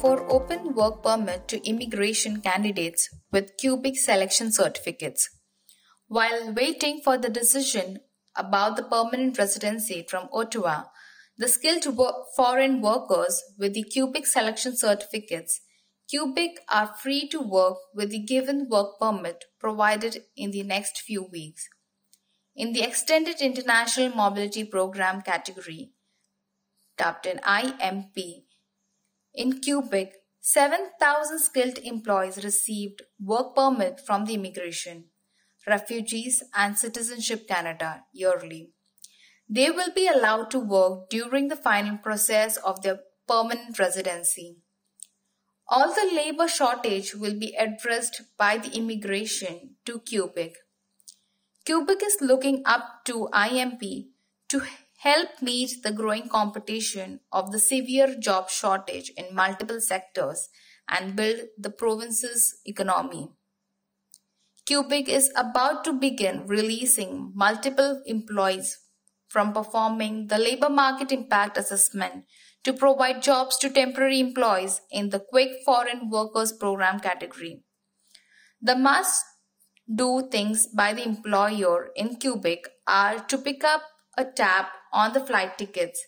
for open work permit to immigration candidates with Quebec selection certificates. While waiting for the decision about the permanent residency from Ottawa, the skilled foreign workers with the Quebec selection certificates Quebec are free to work with the given work permit provided in the next few weeks. In the Extended International Mobility Program category, dubbed an IMP, in Quebec, 7,000 skilled employees received work permit from the Immigration, Refugees and Citizenship Canada yearly. They will be allowed to work during the final process of their permanent residency. All the labor shortage will be addressed by the immigration to Quebec. Quebec is looking up to IMP to help meet the growing competition of the severe job shortage in multiple sectors and build the province's economy. Quebec is about to begin releasing multiple employees from performing the labor market impact assessment to provide jobs to temporary employees in the Quick Foreign Workers Program category. The must do things by the employer in Quebec are to pick up a tab on the flight tickets,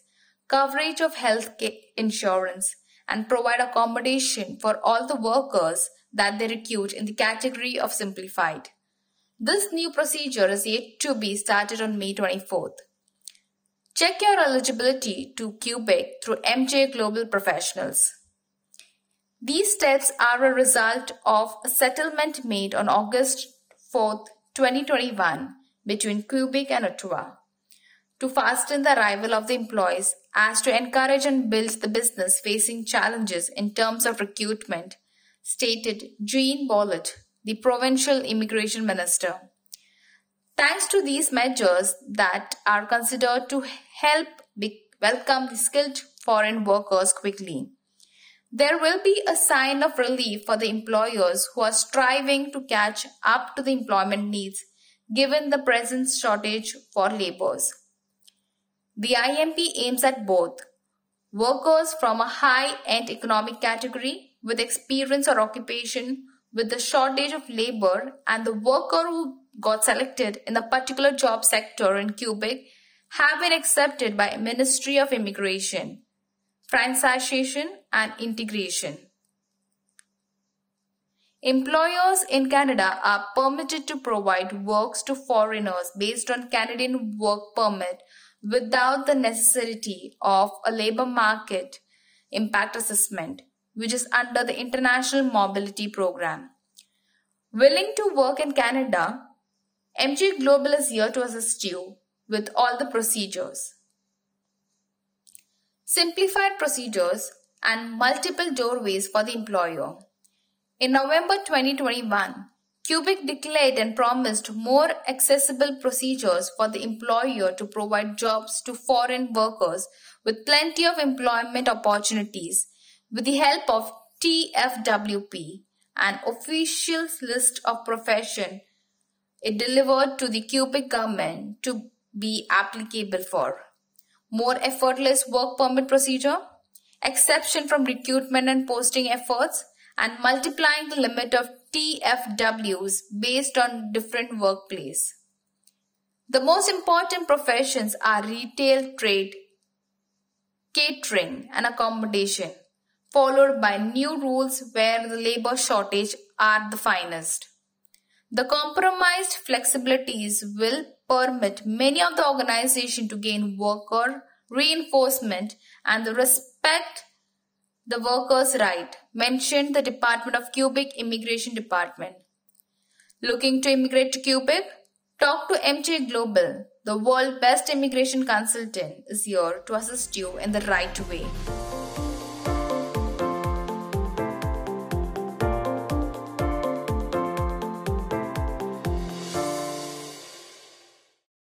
coverage of health insurance, and provide accommodation for all the workers that they recruit in the category of simplified. This new procedure is yet to be started on May 24th. Check your eligibility to Quebec through MJ Global Professionals. These steps are a result of a settlement made on August 4, 2021 between Quebec and Ottawa to fasten the arrival of the employees as to encourage and build the business facing challenges in terms of recruitment, stated Jean Boulet, the provincial immigration minister. Thanks to these measures that are considered to help welcome the skilled foreign workers quickly. There will be a sign of relief for the employers who are striving to catch up to the employment needs given the present shortage for laborers. The IMP aims at both workers from a high end economic category with experience or occupation with the shortage of labor and the worker who got selected in a particular job sector in Quebec have been accepted by Ministry of Immigration, Francization and Integration. Employers in Canada are permitted to provide works to foreigners based on Canadian work permit without the necessity of a labor market impact assessment, which is under the International Mobility Program. Willing to work in Canada, MJ Global is here to assist you with all the procedures. Simplified procedures and multiple doorways for the employer. In November 2021, Quebec declared and promised more accessible procedures for the employer to provide jobs to foreign workers with plenty of employment opportunities with the help of TFWP, an official list of profession it delivered to the Quebec government to be applicable for. More effortless work permit procedure, exception from recruitment and posting efforts, and multiplying the limit of TFWs based on different workplace. The most important professions are retail trade, catering, and accommodation, followed by new rules where the labor shortage are the finest. The compromised flexibilities will permit many of the organization to gain worker reinforcement and the respect the workers' right, mentioned the Department of Quebec Immigration Department. Looking to immigrate to Quebec? Talk to MJ Global. The world best immigration consultant is here to assist you in the right way.